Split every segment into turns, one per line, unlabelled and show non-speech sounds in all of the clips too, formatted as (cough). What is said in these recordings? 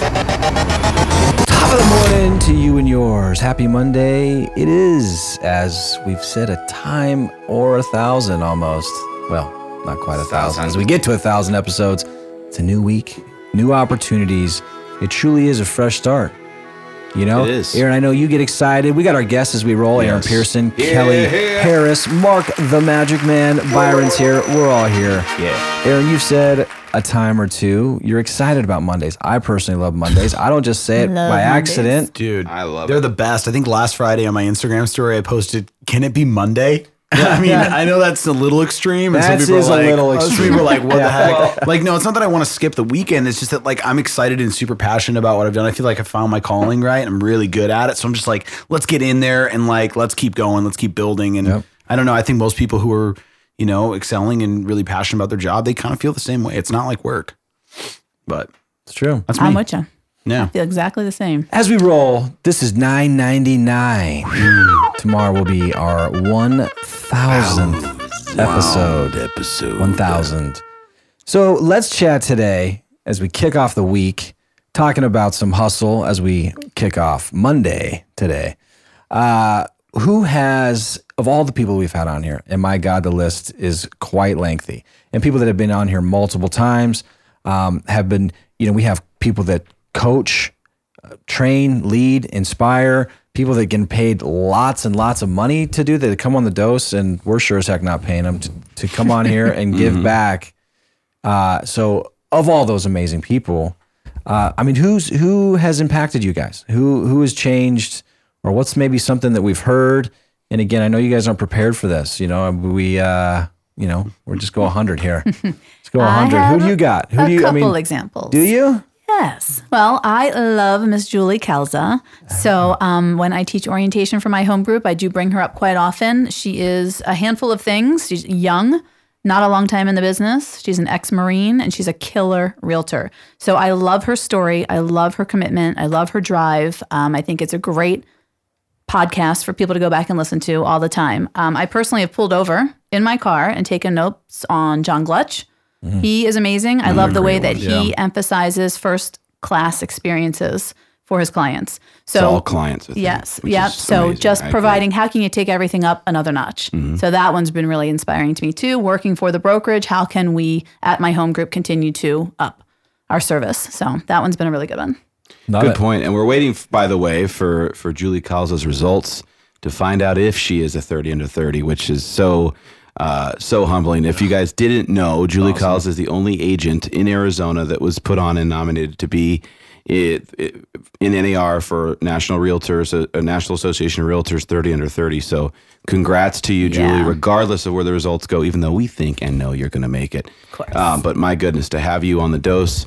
Top of the morning to you and yours. Happy Monday. It is, as we've said, a time or a thousand almost. Well, not quite a thousand. As we get to a thousand episodes, it's a new week, new opportunities. It truly is a fresh start. You know,
It is.
Aaron, I know you get excited. We got our guests as we roll. Aaron
Yes.
Pearson, Kelly Harris, Mark the Magic Man, Byron's here. We're all here.
Yeah.
Aaron, you've said a time or two you're excited about Mondays. I personally love Mondays. I don't just say it
Love
by
Mondays.
accident.
Dude,
I love
they're
it.
the best. I think last Friday on my Instagram story, I posted, "Can it be Monday?" (laughs) I mean,
Yeah.
I know that's a little extreme. And
That
some people
is a
are like,
little
oh, some
extreme.
people are like, "What
Yeah.
the heck?" like, no, it's not that I want to skip the weekend. It's just that like I'm excited and super passionate about what I've done. I feel like I found my calling, right? I'm really good at it. So I'm just like, let's get in there and like let's keep going. Let's keep building. And
Yep.
I don't know. I think most people who are you know excelling and really passionate about their job, they kind of feel the same way. It's not like work, but
It's true.
that's me.
I'm with you.
Yeah.
Feel exactly the same.
As we roll, this is 999. Tomorrow will be our 1000th episode.
episode.
1000. So let's chat today as we kick off the week, talking about some hustle as we kick off Monday today. Uh, who has, of all the people we've had on here, and my God, the list is quite lengthy, and people that have been on here multiple times um, have been, you know, we have people that coach, uh, train, lead, inspire, people that get paid lots and lots of money to do that come on the dose, and we're sure as heck not paying them to, to come on here and give back. Uh, so, of all those amazing people, uh, I mean, who's who has impacted you guys? Who who has changed, or what's maybe something that we've heard? And again, I know you guys aren't prepared for this. You know, we uh, you know, we're just go hundred here. (laughs) Let's go
I
hundred. Who do you got? Who
a
do you? I mean,
examples.
do you?
Yes. Well, I love Miss Julie Kelza. So um, when I teach orientation for my home group, I do bring her up quite often. She is a handful of things. She's young, not a long time in the business. She's an ex Marine and she's a killer realtor. So I love her story. I love her commitment. I love her drive. Um, I think it's a great podcast for people to go back and listen to all the time. Um, I personally have pulled over in my car and taken notes on John Glutch. Mm-hmm. He is amazing. I love the way that he emphasizes first class experiences for his clients. So
It's all clients. I think,
Yes.
which
Yep. So
amazing.
just
I agree.
providing how can you take everything up another notch? Mm-hmm. So that one's been really inspiring to me too. Working for the brokerage, how can we at my home group continue to up our service? So that one's been a really good one.
Love
Good
it.
point. And we're waiting, by the way, for for Julie Calza's results to find out if she is a 30 under 30, which is so uh, so humbling. If you guys didn't know, Julie Calza is the only agent in Arizona that was put on and nominated to be it, it, in NAR for National Realtors, a, a National Association of Realtors 30 under 30. So congrats to you, Julie,
Yeah.
regardless of where the results go, even though we think and know you're going to make it. Um, but my goodness, to have you on the dose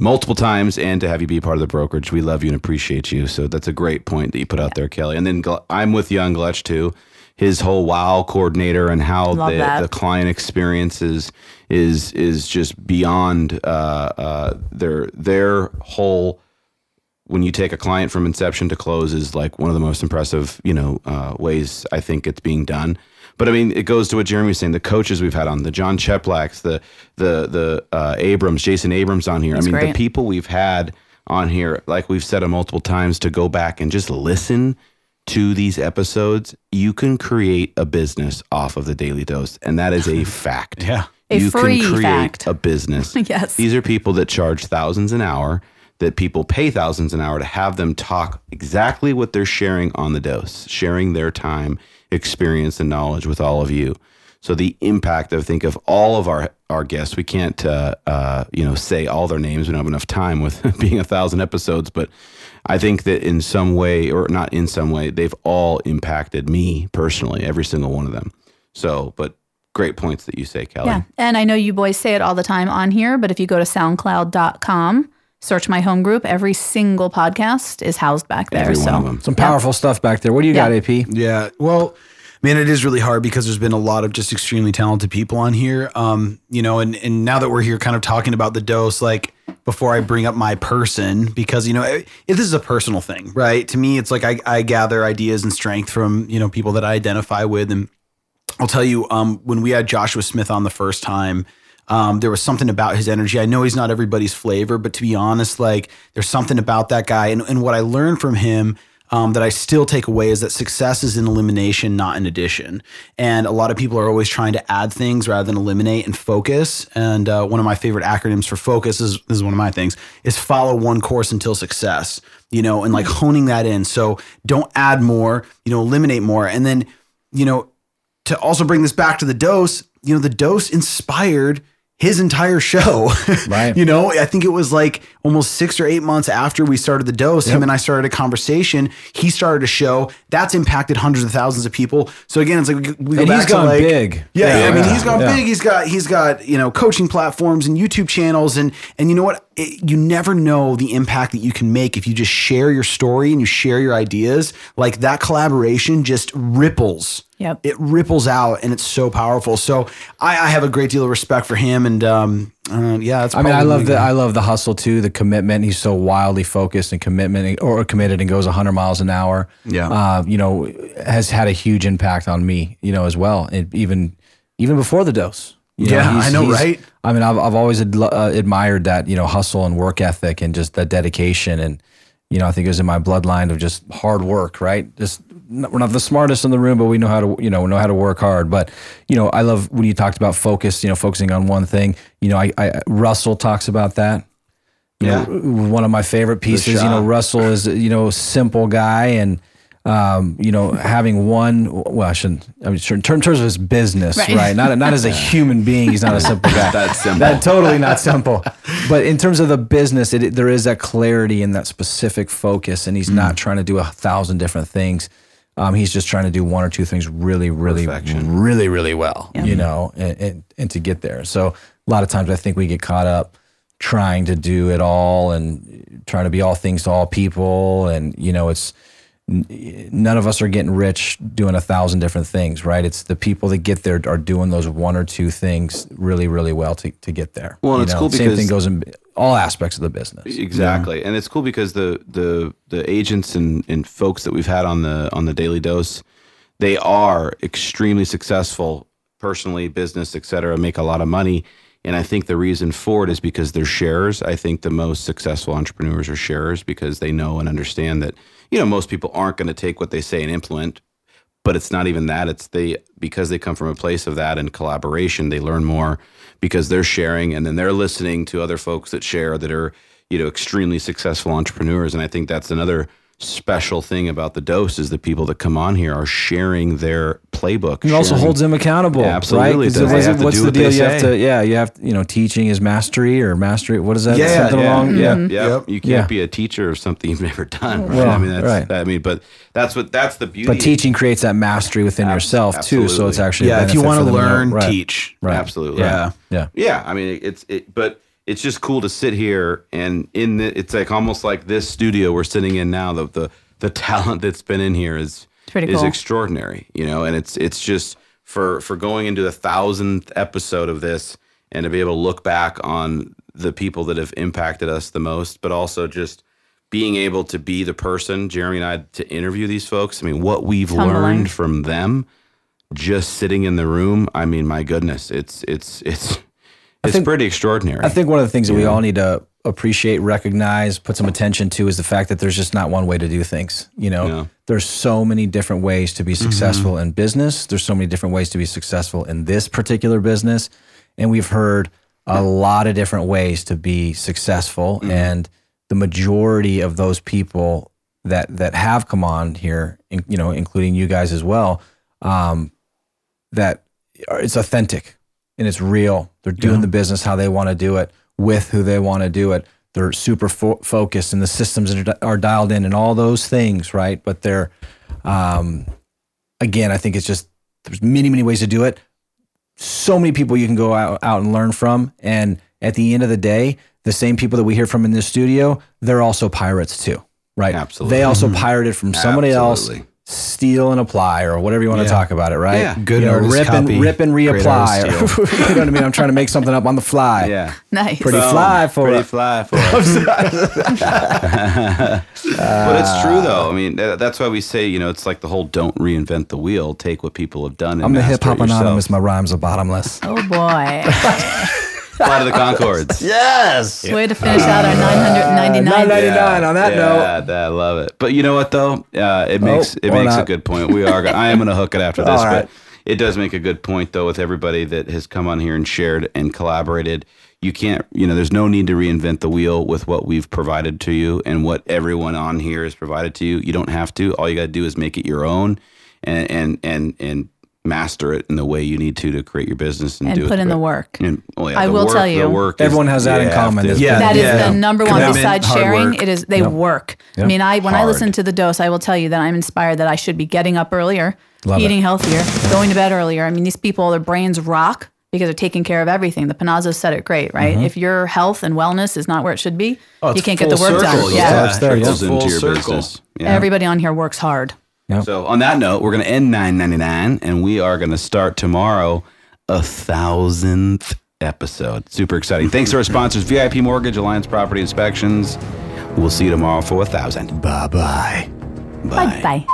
multiple times and to have you be part of the brokerage, we love you and appreciate you. So that's a great point that you put out there, Kelly. And then I'm with you on Glutch too. His whole WOW coordinator and how
Love
the,
that.
the client experiences is is just beyond uh, uh, their their whole when you take a client from inception to close is like one of the most impressive, you know, uh, ways I think it's being done. But I mean, it goes to what Jeremy was saying. The coaches we've had on, the John Cheplaks, the the the uh, Abrams, Jason Abrams on here. I mean, the people we've had on here, like we've said it multiple times, to go back and just listen to these episodes, you can create a business off of the Daily Dose, and that is a (laughs) fact.
Yeah.
A
you
free
can create
fact.
a business. (laughs)
Yes.
These are people that charge thousands an hour, that people pay thousands an hour to have them talk exactly what they're sharing on the dose, sharing their time, experience, and knowledge with all of you. So the impact, I think, of all of our our guests, we can't, uh, uh, you know, say all their names. We don't have enough time with (laughs) being a thousand episodes, but I think that in some way, or not in some way, they've all impacted me personally, every single one of them. So, but great points that you say, Kelly.
Yeah. And I know you boys say it all the time on here, but if you go to soundcloud.com, search my home group, every single podcast is housed back there.
Every
so
of them.
Some powerful stuff back there. What do you
Yeah.
got, AP?
Yeah. Well, man, it is really hard because there's been a lot of just extremely talented people on here. Um, you know, and and now that we're here kind of talking about the dose, like before I bring up my person, because you know, this is a personal thing, right? To me, it's like I, I gather ideas and strength from, you know, people that I identify with. And I'll tell you, um, when we had Joshua Smith on the first time, Um, there was something about his energy. I know he's not everybody's flavor, but to be honest, like there's something about that guy. And, and what I learned from him um, that I still take away is that success is in elimination, not in addition. And a lot of people are always trying to add things rather than eliminate and focus. And uh, one of my favorite acronyms for focus is this is one of my things is follow one course until success. You know, and like honing that in. So don't add more. You know, eliminate more. And then you know, to also bring this back to the dose, you know, the dose inspired his entire show. (laughs)
Right.
you know, I think it was like almost six or eight months after we started the dose, him and I started a conversation. He started a show that's impacted hundreds of thousands of people. So again, it's like we, we
And he's gone
like-
big.
Yeah,
Yeah,
I mean, he's gone
yeah.
big. He's got he's got you know coaching platforms and YouTube channels, and and you know what? It, you never know the impact that you can make if you just share your story and you share your ideas. Like that collaboration just ripples.
Yep.
It ripples out, and it's so powerful. So I, I have a great deal of respect for him, and um, uh, yeah, that's.
I mean, I love the I love the hustle too, the commitment. He's so wildly focused and commitment or committed and goes 100 miles an hour.
Yeah.
uh, you know, has had a huge impact on me. You know, as well, and even even before the dose. You
Yeah, I know, right?
I mean, I've I've always ad- uh, admired that you know hustle and work ethic and just that dedication and you know I think it was in my bloodline of just hard work, right? Just we're not the smartest in the room, but we know how to you know know how to work hard. But you know, I love when you talked about focus. You know, focusing on one thing. You know, I, I Russell talks about that. You
Yeah.
know, one of my favorite pieces. You know. Russell is you know simple guy and. Um, you know, having one, well, I shouldn't, I mean, sure, in terms of his business,
Right.
right? Not, not as a (laughs) human being, he's not a simple guy. (laughs)
That's simple.
That totally not (laughs) simple. But in terms of the business, it, there is that clarity and that specific focus, and he's
Mm.
not trying to do a thousand different things. Um, he's just trying to do one or two things really, really,
Perfection.
really, really well. You know, and, and and to get there. So a lot of times, I think we get caught up trying to do it all and trying to be all things to all people, and you know, it's none of us are getting rich doing a thousand different things, right? It's the people that get there are doing those one or two things really, really well to, to get there.
Well, it's
know,
cool
same
because-
thing goes in all aspects of the business.
Exactly, and it's cool because the the the agents and, and folks that we've had on the on the daily dose, they are extremely successful personally, business, et cetera, make a lot of money. And I think the reason for it is because they're sharers. I think the most successful entrepreneurs are sharers because they know and understand that you know most people aren't going to take what they say and implement. But it's not even that. It's they because they come from a place of that and collaboration. They learn more because they're sharing and then they're listening to other folks that share that are you know extremely successful entrepreneurs. And I think that's another special thing about the dose is the people that come on here are sharing their playbook.
It also holds them accountable,
Yeah, absolutely.
right? 'Cause
Does they
what's
have
what's the
what
deal? You have to, yeah, you have to, you know, teaching is mastery or mastery. What is that?
Yeah,
Something
yeah.
along,
Yeah, mm-hmm.
yeah.
yeah.
Yep.
You can't
Yeah.
be a teacher of something you've never done. Right?
Well,
I mean, that's,
right.
I mean, but that's what that's the beauty.
But teaching creates that mastery within
Abs-
yourself too. So it's actually
Yeah, if you want to learn,
right,
teach.
Right.
Absolutely.
Yeah.
Yeah.
Yeah, I mean it's it, but it's just cool to sit here and in the, it's like almost like this studio we're sitting in now. The the the talent that's been in here is
pretty
is extraordinary, you know, and it's it's just for for going into the thousandth episode of this and to be able to look back on the people that have impacted us the most, but also just being able to be the person, Jeremy and I, to interview these folks. I mean, what we've
Humbling.
learned from them just sitting in the room. I mean, my goodness, it's it's it's it's
think-
pretty extraordinary.
I think one of the things that we all need to appreciate, recognize, put some attention to is the fact that there's just not one way to do things. You know,
Yeah.
there's so many different ways to be successful in business. There's so many different ways to be successful in this particular business. And we've heard a lot of different ways to be successful. And the majority of those people that that have come on here, in, you know, including you guys as well, um, that are, it's authentic and it's real. They're doing the business how they want to do it with who they want to do it. They're super fo- focused and the systems are, are dialed in and all those things, right? But they're, um, again, I think it's just there's many, many ways to do it. So many people you can go out, out and learn from. And at the end of the day, the same people that we hear from in this studio, they're also pirates too, right?
Absolutely.
They also pirated from somebody else,
Absolutely.
Steal and apply or whatever you want to talk about it, right?
Yeah.
Good
you know, rip
copy,
and rip and reapply. or- (laughs) you know what I mean? I'm trying to make something up on the fly.
yeah,
Nice.
Pretty
Boom.
fly for
pretty
it.
fly for (laughs) it. (laughs) but it's true though. Uh, I mean, that, that's why we say you know it's like the whole "don't reinvent the wheel." Take what people have done. And
I'm the hip hop anonymous. My rhymes are bottomless.
Oh boy.
Fly of the Concords. (laughs)
Yes.
Way to finish out our 999.
999 on that
yeah,
note.
that- I love it. But you know what though? Uh, it makes it
or
makes a good point. We are. I am going to hook it after (laughs) this,
All right.
but it does make a good point though with everybody that has come on here and shared and collaborated. You can't, you know, there's no need to reinvent the wheel with what we've provided to you and what everyone on here has provided to you. You don't have to. All you got to do is make it your own and and and and master it in the way you need to to create your business and,
And
do
put
it
in the work.
And, oh, yeah,
I
the
will
work-
tell
the
you.
work is-
Everyone has that
you
in common.
to-
Yeah.
That is
Yeah.
the number one
Commitment,
besides sharing. It is they
Yep.
work.
Yep.
I mean, I when I listen to the dose, I will tell you that I'm inspired that I should be getting up earlier,
Love it.
eating healthier, going to bed earlier. I mean, these people, their brains rock because they're taking care of everything. The Panazzo said it great, right?
Mm-hmm.
If your health and wellness is not where it should be,
Oh,
you can't get the work
circle.
done.
Yeah.
Yeah.
Starts there, yeah.
trickles into your
circle.
business. Yeah.
Everybody on here works hard.
So on that note, we're going to end 999 and we are going to start tomorrow a thousandth episode. Super exciting. Thanks to our sponsors, VIP Mortgage, Alliance Property Inspections. We'll see you tomorrow for a thousand.
Bye bye.
Bye bye.